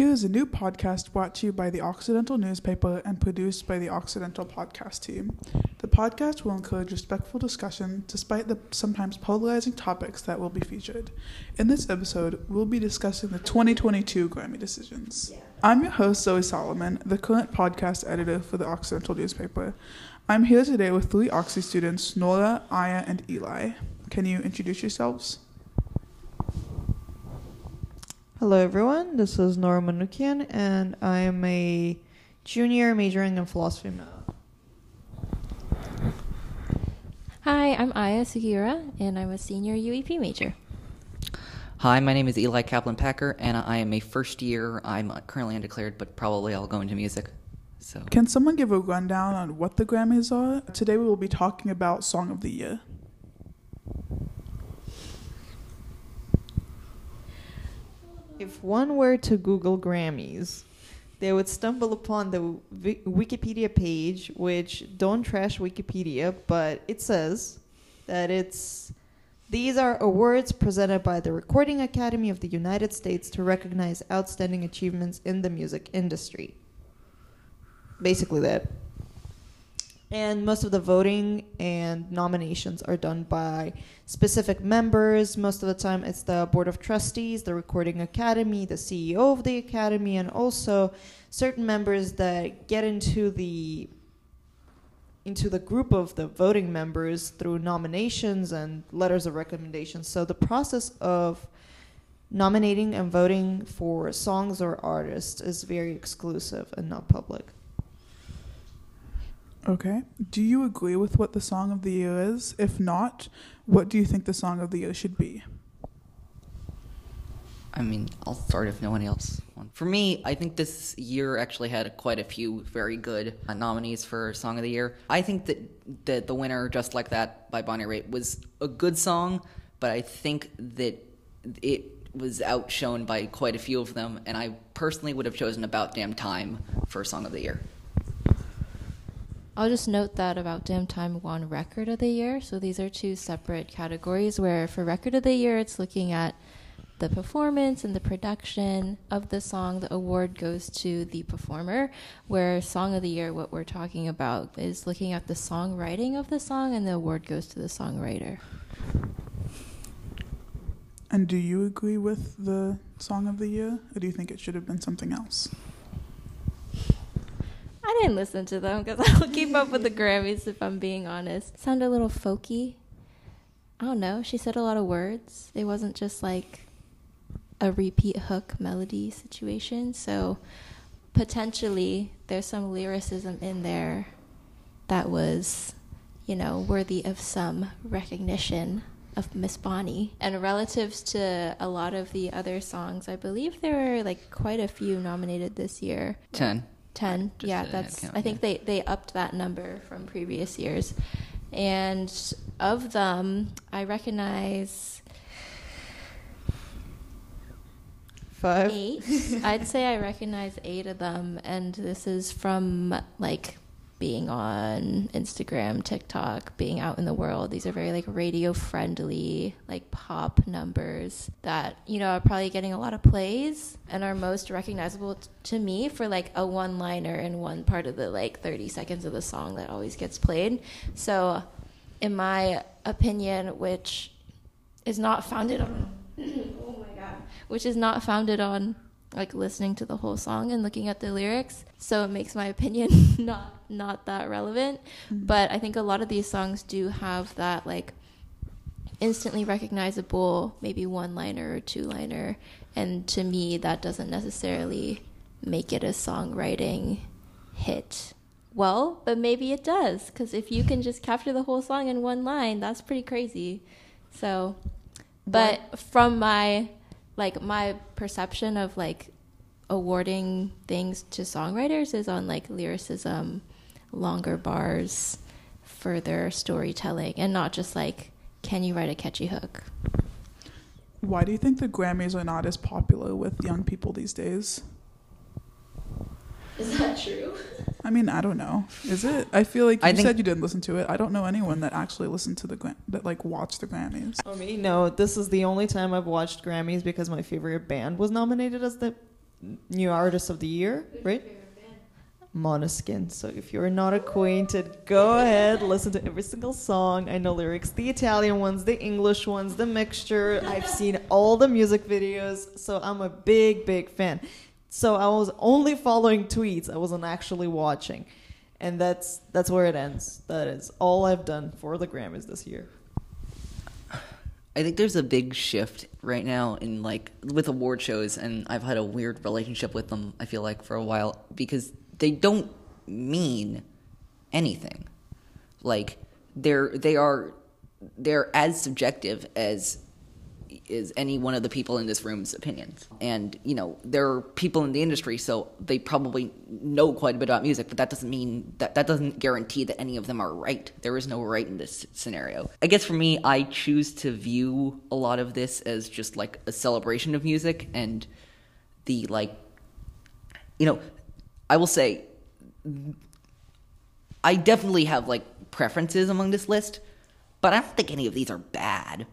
Here is a new podcast brought to you by the Occidental newspaper and produced by the Occidental podcast team. The podcast will encourage respectful discussion despite the sometimes polarizing topics that will be featured. In this episode, we'll be discussing the 2022 Grammy decisions. I'm your host, Zoey Solomon, the current podcast editor for the Occidental newspaper. I'm here today with three Oxy students, Nora, Aya, and Eli. Can you introduce yourselves? Hello, everyone. This is Nora Manyukan, and I am a junior majoring in philosophy now. Hi, I'm Aya Sugiura, and I'm a senior UEP major. Hi, my name is Eli Kaplan Packer, and I am a first year. I'm currently undeclared, but probably I'll go into music. So, Can someone give a rundown on what the Grammys are? Today we will be talking about Song of the Year. If one were to Google Grammys, they would stumble upon the Wi- Wikipedia page, which don't trash Wikipedia, but it says that it's these are awards presented by the Recording Academy of the United States to recognize outstanding achievements in the music industry. Basically, that. And most of the voting and nominations are done by specific members. Most of the time, it's the Board of Trustees, the Recording Academy, the CEO of the Academy, and also certain members that get into the into the group of the voting members through nominations and letters of recommendation. So the process of nominating and voting for songs or artists is very exclusive and not public. Okay. Do you agree with what the Song of the Year is? If not, what do you think the Song of the Year should be? I mean, I'll start if no one else. For me, I think this year actually had quite a few very good uh, nominees for Song of the Year. I think that, that the winner, Just Like That by Bonnie Raitt, was a good song, but I think that it was outshone by quite a few of them, and I personally would have chosen About Damn Time for Song of the Year. I'll just note that About Damn Time won Record of the Year, so these are two separate categories where for Record of the Year it's looking at the performance and the production of the song. The award goes to the performer, where Song of the Year, what we're talking about, is looking at the songwriting of the song, and the award goes to the songwriter. And do you agree with the Song of the Year? Or do you think it should have been something else? I didn't listen to them because I don't keep up with the Grammys, if I'm being honest. Sounded a little folky. I don't know. She said a lot of words. It wasn't just like a repeat hook melody situation. So potentially there's some lyricism in there that was, you know, worthy of some recognition of Miss Bonnie. And relatives to a lot of the other songs, I believe there were like quite a few nominated this year. Ten. 10 Just yeah that's count, i think yeah. they they upped that number from previous years and of them i recognize Five. eight i'd say i recognize eight of them and this is from like being on instagram tiktok being out in the world. These are very like radio friendly like pop numbers that you know are probably getting a lot of plays and are most recognizable t- to me for like a one liner in one part of the like 30 seconds of the song that always gets played. So in my opinion which is not founded on oh my god which is not founded on like listening to the whole song and looking at the lyrics. So it makes my opinion not not that relevant. Mm-hmm. But i think a lot of these songs do have that like instantly recognizable maybe one liner or two liner and to me that doesn't necessarily make it a songwriting hit well but maybe it does. Because if you can just capture the whole song in one line that's pretty crazy. So but from my like my perception of like awarding things to songwriters is on like lyricism longer bars further storytelling and not just like can you write a catchy hook Why do you think the Grammys are not as popular with young people these days? Is that true I mean, I don't know. Is it? I feel like you think- said you didn't listen to it. I don't know anyone that actually listened to the Gram- that like watched the Grammys. For me, no. This is the only time I've watched Grammys because my favorite band was nominated as the new artist of the year, right? Måneskin. So if you're not acquainted, go ahead, listen to every single song. I know lyrics, the Italian ones, the English ones, the mixture. I've seen all the music videos, so I'm a big, big fan. So I was only following tweets. I wasn't actually watching. And that's that's where it ends. That is all I've done for the Grammys this year. I think there's a big shift right now in like with award shows, and I've had a weird relationship with them. I feel like for a while because they don't mean anything. Like they're they are they're as subjective as is any one of the people in this room's opinions. And you know, there are people in the industry, so they probably know quite a bit about music, but that doesn't mean that that doesn't guarantee that any of them are right. There is no right in this scenario. I guess for me, I choose to view a lot of this as just like a celebration of music and the like you know, I will say I definitely have like preferences among this list, but I don't think any of these are bad.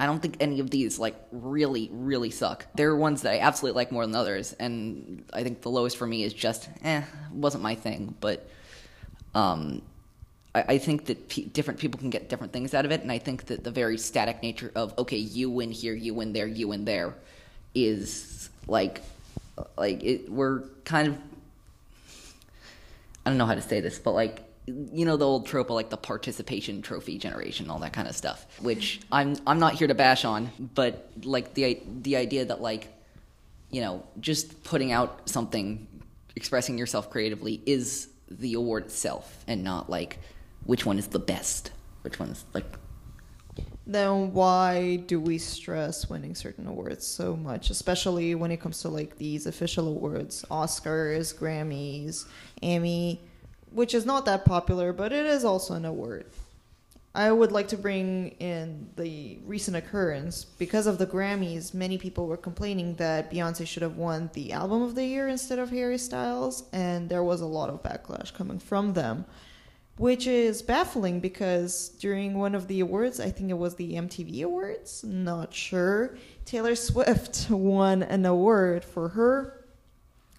I don't think any of these like really, really suck. There are ones that I absolutely like more than others, and I think the lowest for me is just eh, wasn't my thing. But um, I, I think that pe different people can get different things out of it, and I think that the very static nature of okay, you win here, you win there, you win there, is like like it. We're kind of I don't know how to say this, but like you know the old trope of like the participation trophy generation, all that kind of stuff. Which I'm I'm not here to bash on, but like the the idea that like you know just putting out something, expressing yourself creatively is the award itself, and not like which one is the best, which one's like then why do we stress winning certain awards so much especially when it comes to like these official awards oscars grammys emmy which is not that popular but it is also an award. I would like to bring in the recent occurrence. Because of the grammys many people were complaining that beyonce should have won the album of the year instead of harry styles and there was a lot of backlash coming from them which is baffling because during one of the awards, I think it was the MTV Awards, not sure, Taylor Swift won an award for her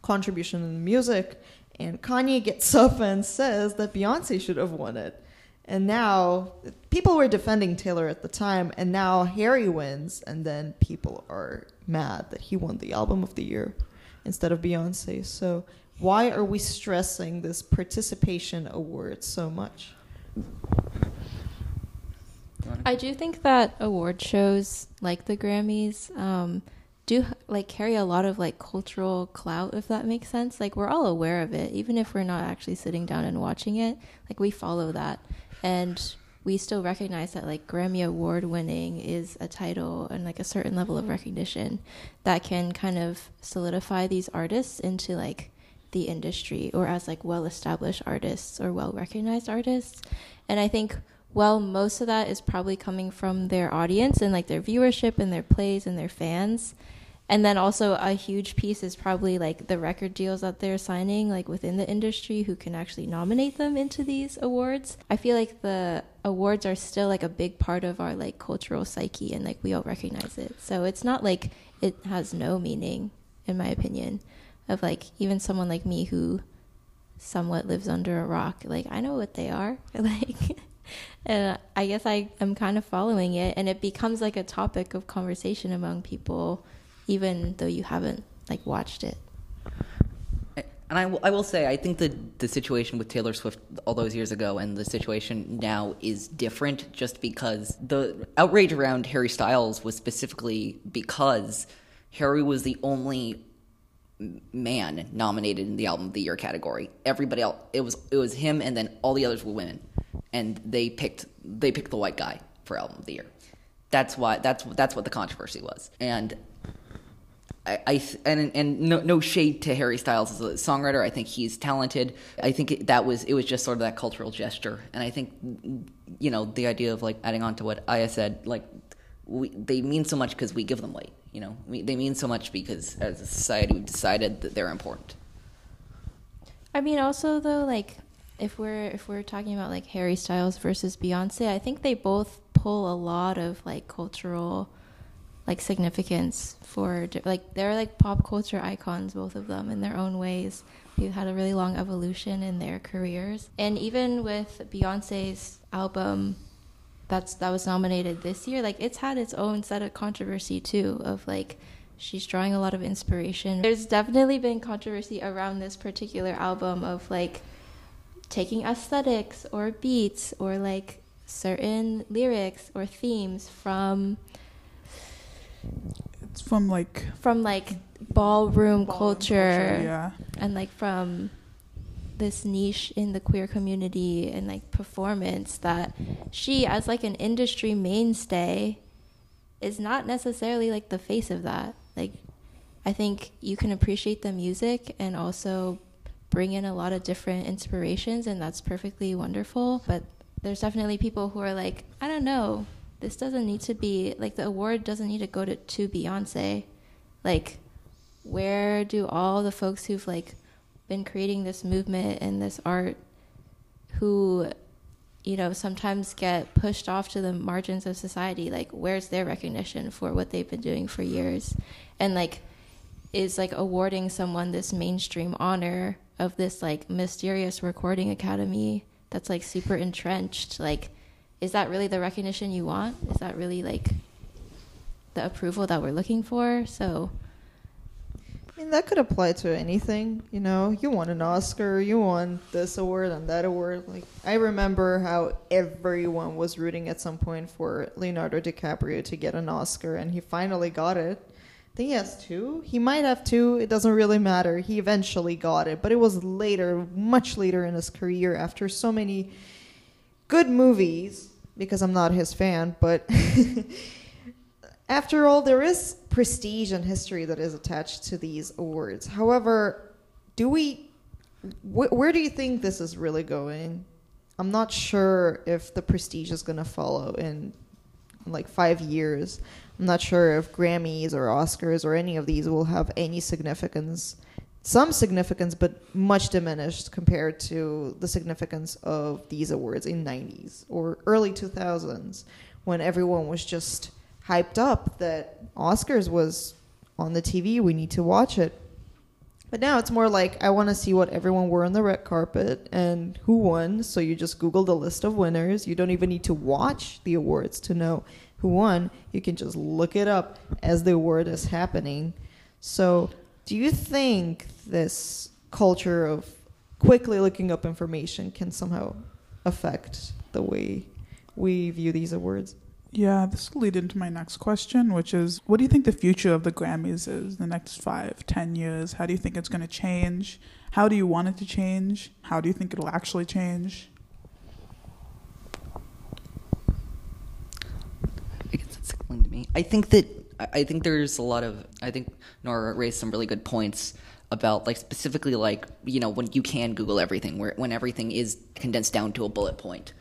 contribution in music, and Kanye gets up and says that Beyonce should have won it. And now people were defending Taylor at the time, and now Harry wins, and then people are mad that he won the album of the year instead of Beyonce. So why are we stressing this participation award so much? I do think that award shows like the Grammys um, do like carry a lot of like cultural clout, if that makes sense. Like we're all aware of it, even if we're not actually sitting down and watching it. Like we follow that, and we still recognize that like Grammy award winning is a title and like a certain level of recognition that can kind of solidify these artists into like the industry or as like well established artists or well recognized artists. And I think well most of that is probably coming from their audience and like their viewership and their plays and their fans. And then also a huge piece is probably like the record deals that they're signing like within the industry who can actually nominate them into these awards. I feel like the awards are still like a big part of our like cultural psyche and like we all recognize it. So it's not like it has no meaning in my opinion of like even someone like me who somewhat lives under a rock like i know what they are like and i guess i am kind of following it and it becomes like a topic of conversation among people even though you haven't like watched it and I, I will say, I think the the situation with Taylor Swift all those years ago and the situation now is different, just because the outrage around Harry Styles was specifically because Harry was the only man nominated in the album of the year category. Everybody else, it was it was him, and then all the others were women, and they picked they picked the white guy for album of the year. That's why that's that's what the controversy was, and I, I and and no no shade to Harry Styles as a songwriter. I think he's talented. I think it, that was it was just sort of that cultural gesture, and I think you know the idea of like adding on to what Aya said, like we, they mean so much because we give them weight. You know, we, they mean so much because as a society we've decided that they're important. I mean, also though, like if we're if we're talking about like Harry Styles versus Beyonce, I think they both pull a lot of like cultural like significance for like they're like pop culture icons both of them in their own ways. They've had a really long evolution in their careers. And even with beyonce's album that's that was nominated this year like it's had its own set of controversy too of like she's drawing a lot of inspiration. There's definitely been controversy around this particular album of like taking aesthetics or beats or like certain lyrics or themes from It's from like from like ballroom, ballroom culture, Yeah. and like from this niche in the queer community and like performance that she as like an industry mainstay is not necessarily like the face of that like i think you can appreciate the music and also bring in a lot of different inspirations and that's perfectly wonderful but there's definitely people who are like i don't know this doesn't need to be like the award doesn't need to go to, to beyonce. Like where do all the folks who've like been creating this movement and this art who you know sometimes get pushed off to the margins of society like where's their recognition for what they've been doing for years? And like is like awarding someone this mainstream honor of this like mysterious recording academy that's like super entrenched like is that really the recognition you want is that really like the approval that we're looking for so I mean, that could apply to anything. You know, you want an Oscar, you want this award and that award. Like, I remember how everyone was rooting at some point for Leonardo DiCaprio to get an Oscar, and he finally got it. I think he has two. He might have two. It doesn't really matter. He eventually got it, but it was later, much later in his career, after so many good movies. Because I'm not his fan, but after all, there is prestige and history that is attached to these awards. However, do we? Wh- where do you think this is really going? I'm not sure if the prestige is going to follow in like five years. I'm not sure if Grammys or Oscars or any of these will have any significance. Some significance, but much diminished compared to the significance of these awards in 90s or early 2000s when everyone was just hyped up that Oscars was on the TV. We need to watch it. But now it's more like I want to see what everyone wore on the red carpet and who won. So you just Google the list of winners. You don't even need to watch the awards to know who won. You can just look it up as the award is happening. So, do you think this culture of quickly looking up information can somehow affect the way we view these awards? Yeah, this will lead into my next question, which is what do you think the future of the Grammys is in the next five, ten years? How do you think it's going to change? How do you want it to change? How do you think it'll actually change? I guess that's explained to me. I think that I think there's a lot of I think Nora raised some really good points about like specifically like you know when you can Google everything where when everything is condensed down to a bullet point.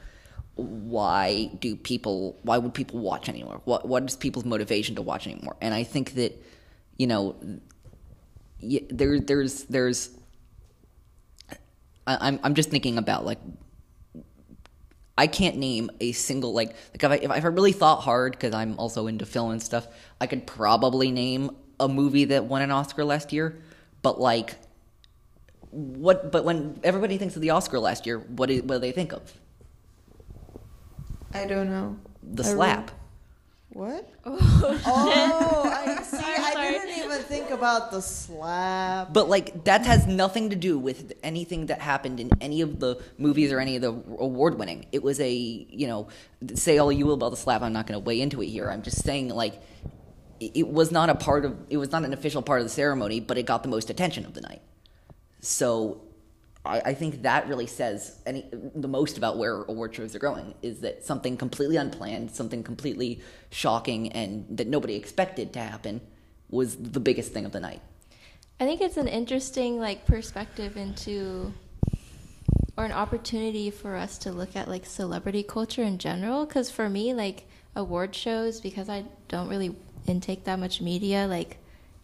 Why do people? Why would people watch anymore? What What is people's motivation to watch anymore? And I think that you know there there's there's I, I'm I'm just thinking about like I can't name a single like like if I if I really thought hard because I'm also into film and stuff, I could probably name a movie that won an Oscar last year. But like, what? But when everybody thinks of the Oscar last year, what do, what do they think of? I don't know. The I really- slap. What? oh, Oh, I see. I'm I sorry. didn't even think about the slap. But like that has nothing to do with anything that happened in any of the movies or any of the award winning. It was a you know say all you will about the slap. I'm not going to weigh into it here. I'm just saying like it, it was not a part of it was not an official part of the ceremony, but it got the most attention of the night. So I, I think that really says any the most about where award shows are going is that something completely unplanned, something completely shocking, and that nobody expected to happen was the biggest thing of the night. I think it's an interesting like perspective into or an opportunity for us to look at like celebrity culture in general cuz for me like award shows because I don't really intake that much media like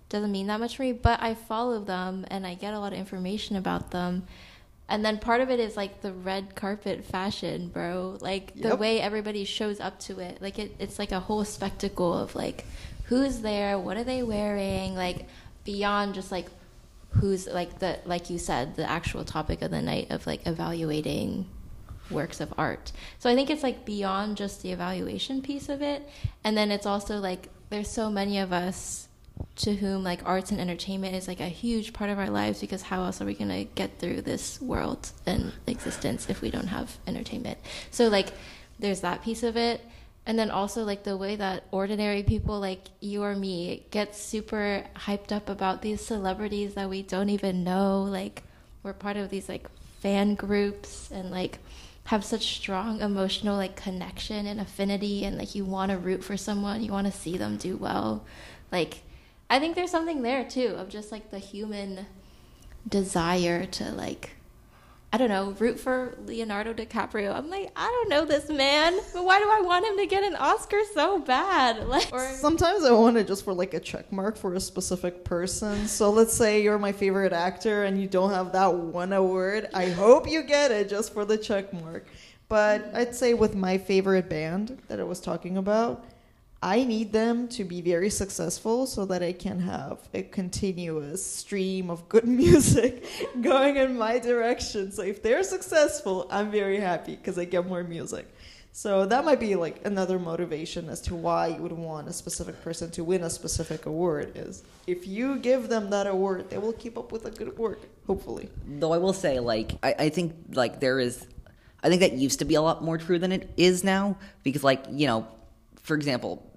doesn't mean that much for me but I follow them and I get a lot of information about them and then part of it is like the red carpet fashion bro like the Yep. way everybody shows up to it like it, it's like a whole spectacle of like who's there, what are they wearing, like beyond just like who's like the like you said the actual topic of the night of like evaluating works of art. So I think it's like beyond just the evaluation piece of it, and then it's also like there's so many of us to whom like arts and entertainment is like a huge part of our lives because how else are we going to get through this world and existence if we don't have entertainment? So like there's that piece of it. And then also like the way that ordinary people like you or me get super hyped up about these celebrities that we don't even know like we're part of these like fan groups and like have such strong emotional like connection and affinity and like you want to root for someone you want to see them do well. Like i think there's something there too of just like the human desire to like I don't know, root for Leonardo DiCaprio. I'm like, I don't know this man, but why do I want him to get an Oscar so bad? Like, or Sometimes I want it just for like a check mark for a specific person. So let's say you're my favorite actor and you don't have that one award. I hope you get it just for the check mark. But I'd say with my favorite band that I was talking about, I need them to be very successful so that I can have a continuous stream of good music going in my direction. So if they're successful, I'm very happy because I get more music. So that might be like another motivation as to why you would want a specific person to win a specific award is if you give them that award, they will keep up with the good work, hopefully. Though I will say, like, I, I think like there is, I think that used to be a lot more true than it is now because, like, you know, for example,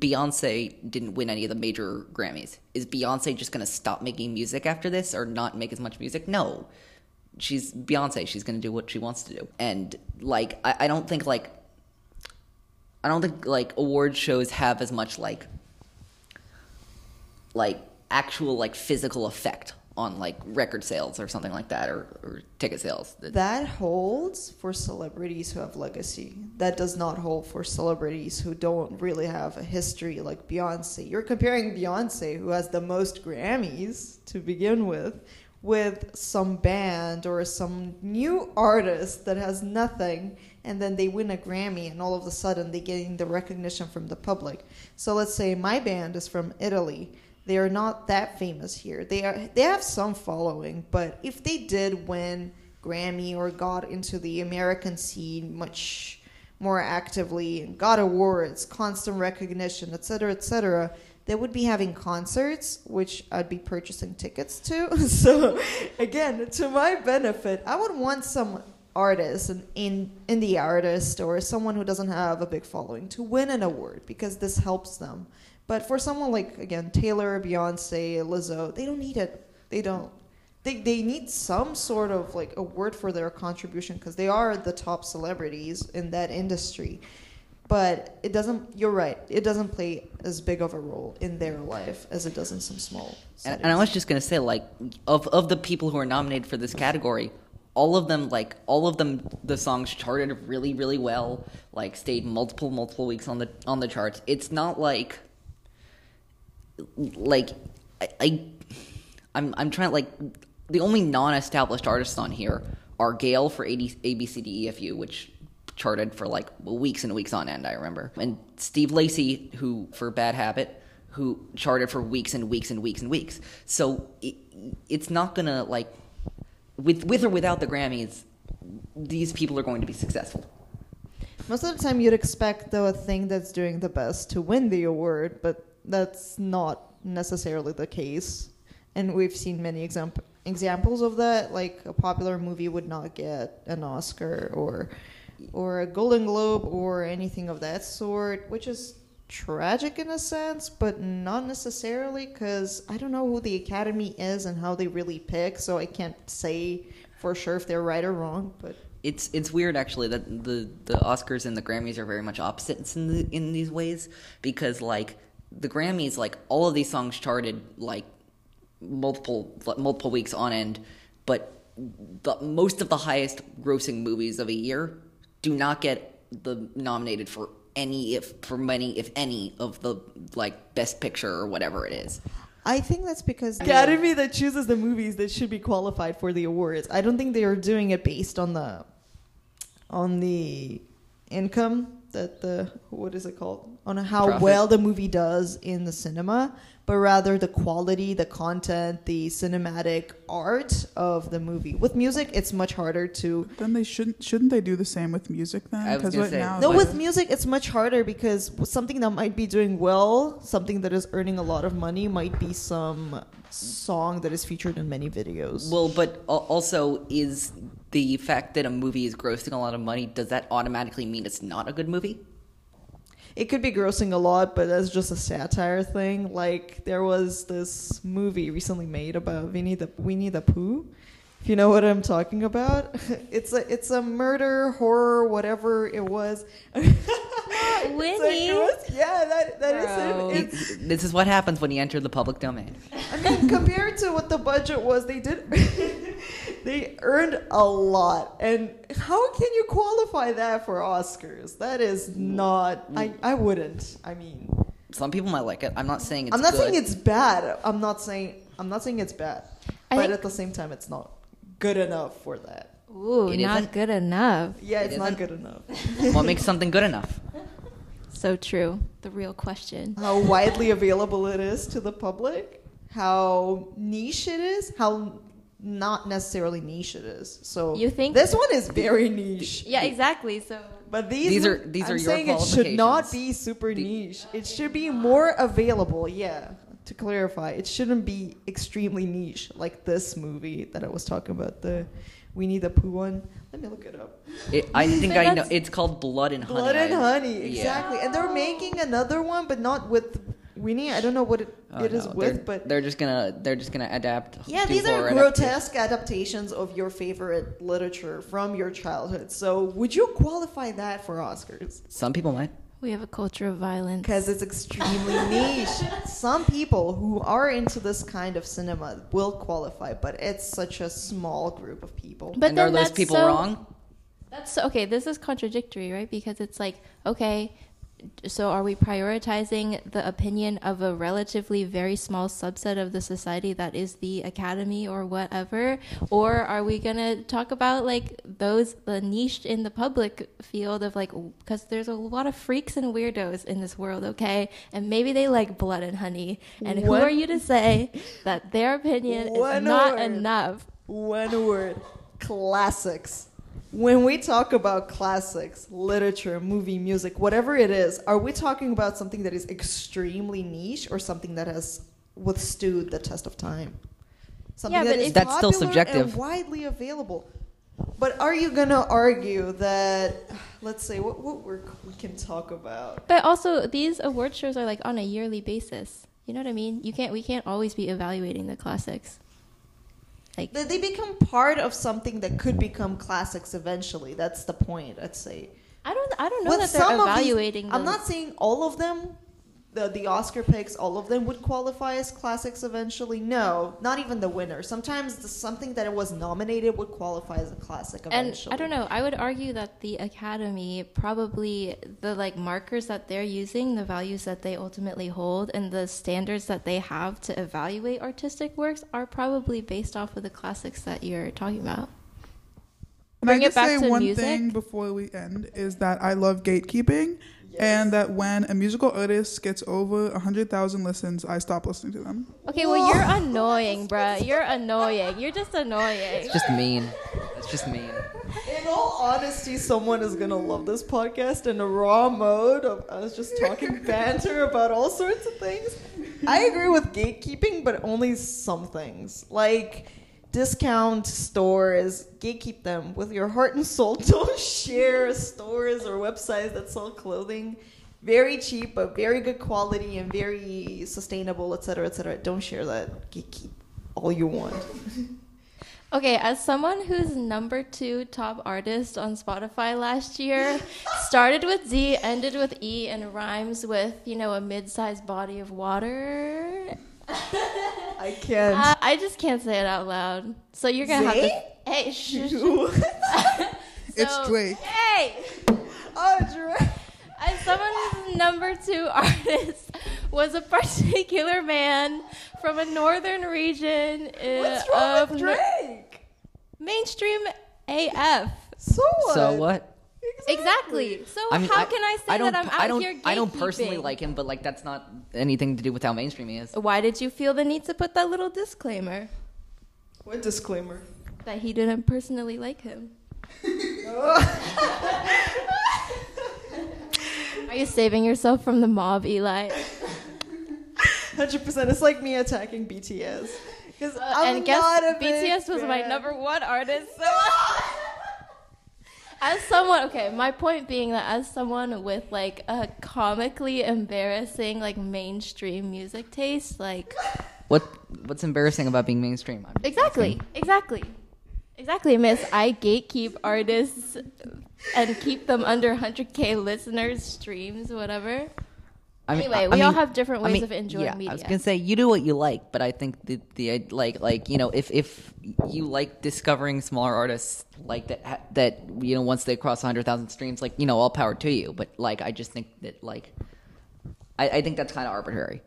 Beyonce didn't win any of the major Grammys. Is Beyonce just going to stop making music after this or not make as much music? No. She's Beyonce. She's going to do what she wants to do. And, like, I, I don't think, like, I don't think, like, award shows have as much, like, like, actual, like, physical effect on like record sales or something like that or, or ticket sales That holds for celebrities who have legacy. That does not hold for celebrities who don't really have a history like Beyonce. You're comparing Beyonce, who has the most Grammys to begin with, with some band or some new artist that has nothing and then they win a Grammy and all of a sudden they gain the recognition from the public. So let's say my band is from Italy they are not that famous here. They are they have some following, but if they did win Grammy or got into the American scene much more actively and got awards, constant recognition, etc., etc., they would be having concerts, which I'd be purchasing tickets to. so, again, to my benefit, I would want some artist, an in, indie artist, or someone who doesn't have a big following to win an award because this helps them. But for someone like again Taylor, Beyonce, Lizzo, they don't need it. They don't. They they need some sort of like award for their contribution because they are the top celebrities in that industry. But it doesn't. You're right. It doesn't play as big of a role in their life as it does in some small. And, and I was just gonna say, like, of of the people who are nominated for this category, all of them like all of them the songs charted really really well like stayed multiple multiple weeks on the on the charts it's not like like I, I I'm I'm trying to like the only non-established artists on here are Gayle for AD, ABCDEFU, which charted for like weeks and weeks on end. I remember, and Steve Lacy, who for Bad Habit, who charted for weeks and weeks and weeks and weeks. So it, it's not gonna like with with or without the Grammys, these people are going to be successful. Most of the time, you'd expect though a thing that's doing the best to win the award, but that's not necessarily the case. And we've seen many example examples of that. Like a popular movie would not get an Oscar or or a Golden Globe or anything of that sort, which is tragic in a sense, but not necessarily because I don't know who the Academy is and how they really pick, so I can't say for sure if they're right or wrong. But it's it's weird actually that the the Oscars and the Grammys are very much opposites in the, in these ways because like the Grammys, like all of these songs charted like multiple multiple weeks on end, but the, most of the highest grossing movies of a year do not get the nominated for any if for many if any of the like best picture or whatever it is. I think that's because the Academy that chooses the movies that should be qualified for the awards. I don't think they are doing it based on the on the income that the what is it called on how Profit. well the movie does in the cinema, but rather the quality, the content, the cinematic art of the movie. With music, it's much harder to. Then they shouldn't shouldn't they do the same with music then? Because gonna right say, now, No, But- with music, it's much harder because something that might be doing well, something that is earning a lot of money, might be some song that is featured in many videos. Well, but also is the fact that a movie is grossing a lot of money does that automatically mean it's not a good movie? it could be grossing a lot, but that's just a satire thing. Like there was this movie recently made about Winnie the Winnie the Pooh. If you know what I'm talking about, it's a it's a murder horror whatever it was. It's like, Winnie. it was- yeah, that that Bro. is it. It's, this is what happens when you enter the public domain. I mean, compared to what the budget was, they did they earned a lot. And how can you qualify that for Oscars? That is not. I I wouldn't. I mean. Some people might like it. I'm not saying it's I'm not good. saying it's bad. I'm not saying I'm not saying it's bad. I but think- at the same time it's not good enough for that. Ooh, It not isn't? good enough. Yeah, it's not isn't? good enough. what makes something good enough? So true. The real question. How widely available it is to the public, how niche it is, how not necessarily niche it is. So You think- this one is very niche. Yeah, exactly. So But these These are- mo- these I'm are your saying it should not be super The- niche. It should be more available. Yeah, to clarify, it shouldn't be extremely niche like this movie that I was talking about. The Winnie the Pooh one. Let me look it up. It, I think I know. It's called Blood and Honey. Blood and I- Honey, yeah. exactly. And they're making another one, but not with Winnie. I don't know what it, Oh, it is no, with, they're, but they're just gonna they're just gonna adapt. yeah, these are horror grotesque adaptations of your favorite literature from your childhood. So, would you qualify that for Oscars? Some people might. we have a culture of violence. Because it's extremely niche. Some people who are into this kind of cinema will qualify, but it's such a small group of people. But and then are those that's people so- wrong? That's okay. This is contradictory, right? Because it's like, okay, so are we prioritizing the opinion of a relatively very small subset of the society that is the academy or whatever? Or are we going to talk about like those, the niche in the public field of like, because there's a lot of freaks and weirdos in this world, okay? And maybe they like blood and honey. And who are you to say that their opinion is not word. enough? One word classics. When we talk about classics, literature, movie, music, whatever it is, are we talking about something that is extremely niche or something that has withstood the test of time? Something Yeah, that but is That's still popular subjective. and widely available. But are you gonna argue that? Let's say what what work we can talk about. But also, these award shows are like on a yearly basis. You know what I mean? You can't. We can't always be evaluating the classics. Like, They they become part of something that could become classics eventually. That's the point. I'd say. I don't. I don't know With that they're of these- evaluating. I'm not saying all of them, the the Oscar picks, all of them would qualify as classics eventually. No, not even the winner. Sometimes the, something that it was nominated would qualify as a classic eventually. And. I don't know. I would argue that the Academy probably the like markers that they're using, the values that they ultimately hold, and the standards that they have to evaluate artistic works are probably based off of the classics that you're talking about. Can Bring I it just back say to one music? thing before we end is that I love gatekeeping, and that when a musical artist gets over hundred thousand listens, I stop listening to them. Okay, well you're annoying, bruh. You're annoying. You're just annoying. It's just mean. It's just mean. In all honesty, someone is gonna love this podcast in a raw mode of us just talking banter about all sorts of things. I agree with gatekeeping, but only some things. Like discount stores, gatekeep them with your heart and soul. Don't share stores or websites that sell clothing. Very cheap, but very good quality and very sustainable, etc., etc. Don't share that. Gatekeep all you want. Okay, as someone who's number two top artist on Spotify last year, started with Z, ended with E, and rhymes with, you know, a mid sized body of water. I can't. Uh, I just can't say it out loud. So you're gonna have to. Hey, shh, shh, shh. It's So- Drake. Hey! oh, Drake. As someone whose number two artist was a particular man from a northern region uh, What's wrong of with no- Drake? mainstream AF. So what? So what? Exactly. So I mean, how I- can I say I don't, that I'm out I don't, here I don't personally like him, but like that's not anything to do with how mainstream he is. Why did you feel the need to put that little disclaimer What disclaimer? that he didn't personally like him? Are you saving yourself from the mob, Eli? Hundred percent. It's like me attacking BTS. Because I'm Uh, and guess not a big BTS was my number one artist. So as someone, okay, my point being that as someone with like a comically embarrassing like mainstream music taste, like What What's embarrassing about being mainstream? Exactly, exactly, exactly, Miss. I gatekeep artists and keep them under 100k listeners, streams, whatever. I mean, Anyway, I- we I all mean- have different I ways mean, of enjoying yeah, media. I was gonna say you do what you like, but I think the the like like you know if if you like discovering smaller artists like that that you know once they cross hundred thousand streams, like you know all power to you. But like I just think that like I, I think that's kind of arbitrary.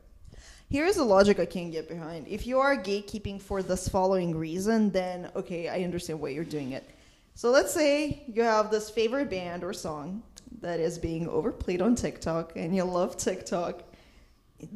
Here's the logic I can't get behind. If you are gatekeeping for this following reason, then okay, I understand why you're doing it. So let's say you have this favorite band or song that is being overplayed on TikTok and you love TikTok.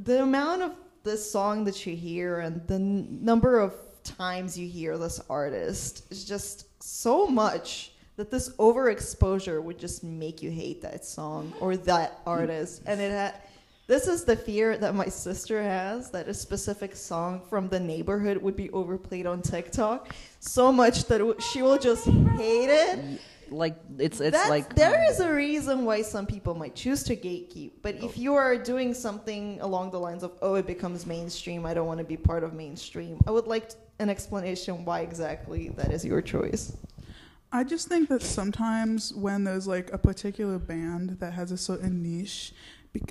The amount of this song that you hear and the n- number of times you hear this artist is just so much that this overexposure would just make you hate that song or that artist. Mm. And it had this is the fear that my sister has that a specific song from the neighborhood would be overplayed on TikTok so much that w- she will just hate it. Like it's it's That's, like there is a reason why some people might choose to gatekeep. But if oh. you are doing something along the lines of, oh, it becomes mainstream, I don't want to be part of mainstream, I would like an explanation why exactly that is your choice. I just think that sometimes when there's like a particular band that has a certain niche,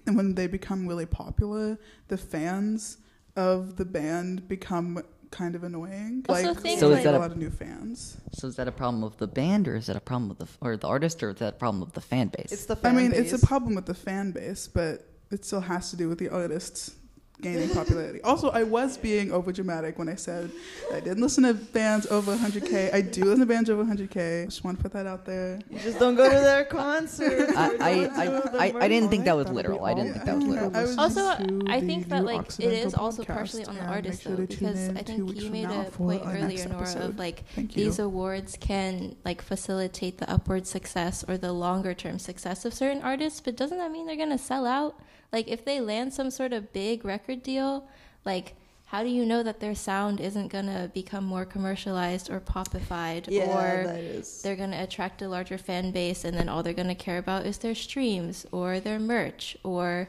and when they become really popular, the fans of the band become kind of annoying. Also like, think So is like that a a- lot of new fans. So is that a problem of the band, or is that a problem of the or the artist, or is that a problem of the fan base? It's the I mean, base. it's a problem with the fan base, but it still has to do with the artists gaining popularity. also, I was being overdramatic when I said I didn't listen to bands over 100k. I do listen to bands over 100k. Just want to put that out there. You just don't go to their concerts. I, I, I, I, I didn't think that was literal. I didn't think that was Yeah. literal. I was Also, I think that like it is also partially on the artist sure though, because I think weeks you made now a for point our next earlier, Nora, of like these awards can like facilitate the upward success or the longer term success of certain artists, but doesn't that mean they're gonna sell out? Like if they land some sort of big record deal, like how do you know that their sound isn't gonna become more commercialized or popified Yeah, or they're going to attract a larger fan base and then all they're going to care about is their streams or their merch or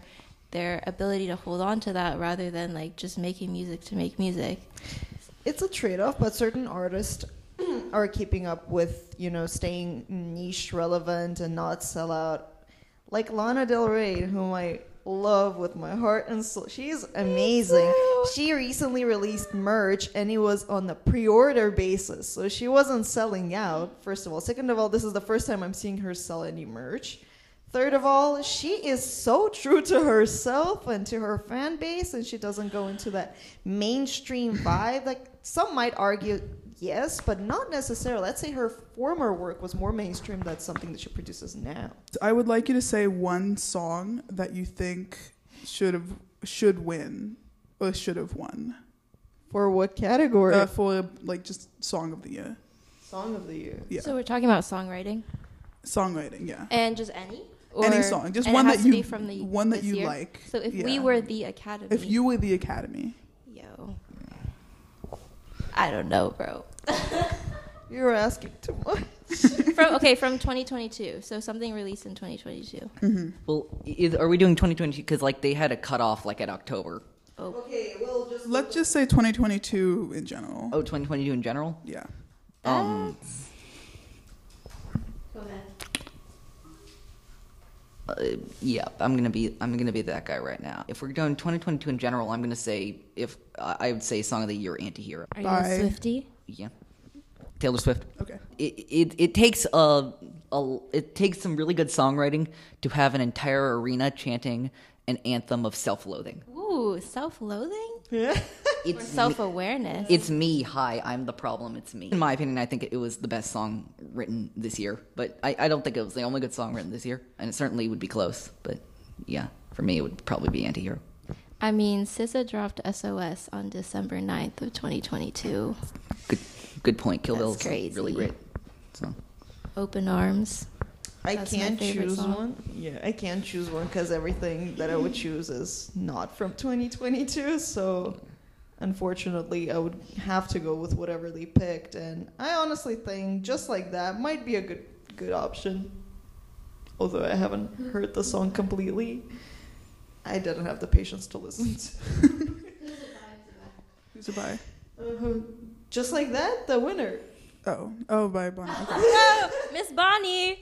their ability to hold on to that rather than like just making music to make music? It's a trade-off but certain artists are keeping up with you know staying niche relevant and not sell out. Like lana del rey whom i love with my heart and soul. She's amazing. she recently released merch and it was on the pre-order basis. So she wasn't selling out first of all. Second of all this is the first time i'm seeing her sell any merch. Third of all, she is so true to herself and to her fan base, and she doesn't go into that mainstream vibe. Like some might argue, yes, but not necessarily. Let's say her former work was more mainstream than something that she produces now. I would like you to say one song that you think should have should win or should have won For what category? uh, for like just song of the year. Song of the year. Yeah, so we're talking about songwriting songwriting. Yeah, and just any or, any song, just one that you from the one that you year? like. so if we were the academy if you were the Academy, yo i don't know bro You're asking too much. from okay from 2022 so something released in 2022 mm-hmm. Well, is, are we doing 2022? Because like they had a cutoff like at October. oh Okay, well, just let's just say 2022 in general. Oh, 2022 in general. Yeah, Um, go ahead uh, yeah, I'm gonna be I'm gonna be that guy right now. If we're doing 2022 in general, I'm gonna say if uh, I would say song of the year, Antihero. are Bye. you a swifty Yeah, Taylor Swift. okay. It it, it takes a, a it takes some really good songwriting to have an entire arena chanting an anthem of self-loathing. ooh self-loathing yeah. Or it's self awareness. it's me. Hi, I'm the problem. It's me. In my opinion, I think it was the best song written this year. But I, I don't think it was the only good song written this year, and it certainly would be close. But yeah, for me, it would probably be Antihero. I mean, SZA dropped SOS on December 9th of 2022. Good, good point. Kill Bill's crazy. really great. So Open Arms. I That's can't choose song. one. Yeah, I can't choose one because everything that I would choose is not from 2022. So, unfortunately, I would have to go with whatever they picked. And I honestly think just like that might be a good good option. Although I haven't heard the song completely, I didn't have the patience to listen. to Who's a by? Uh, just like that, the winner. Oh, oh, by Bonnie. Okay. Oh, Miss Bonnie.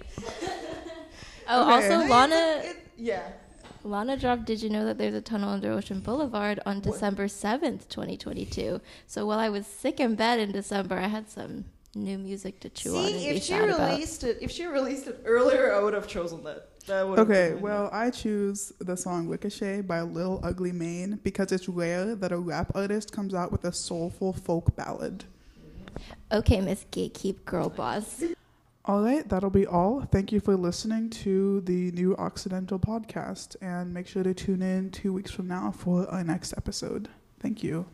Oh, Okay. also Lana. It- yeah. Lana dropped Did You Know That There's a Tunnel Under Ocean Boulevard on December 7th, 2022. So while I was sick in bed in December, I had some new music to chew on and See, be if she sad about. released it, if she released it earlier, I would have chosen that. That would have Okay, been- well, I choose the song Ricochet by Lil Ugly Mane because it's rare that a rap artist comes out with a soulful folk ballad. Okay, Miss Gatekeep Girl Boss. All right, that'll be all. Thank you for listening to the new Occidental podcast, and make sure to tune in two weeks from now for our next episode. Thank you.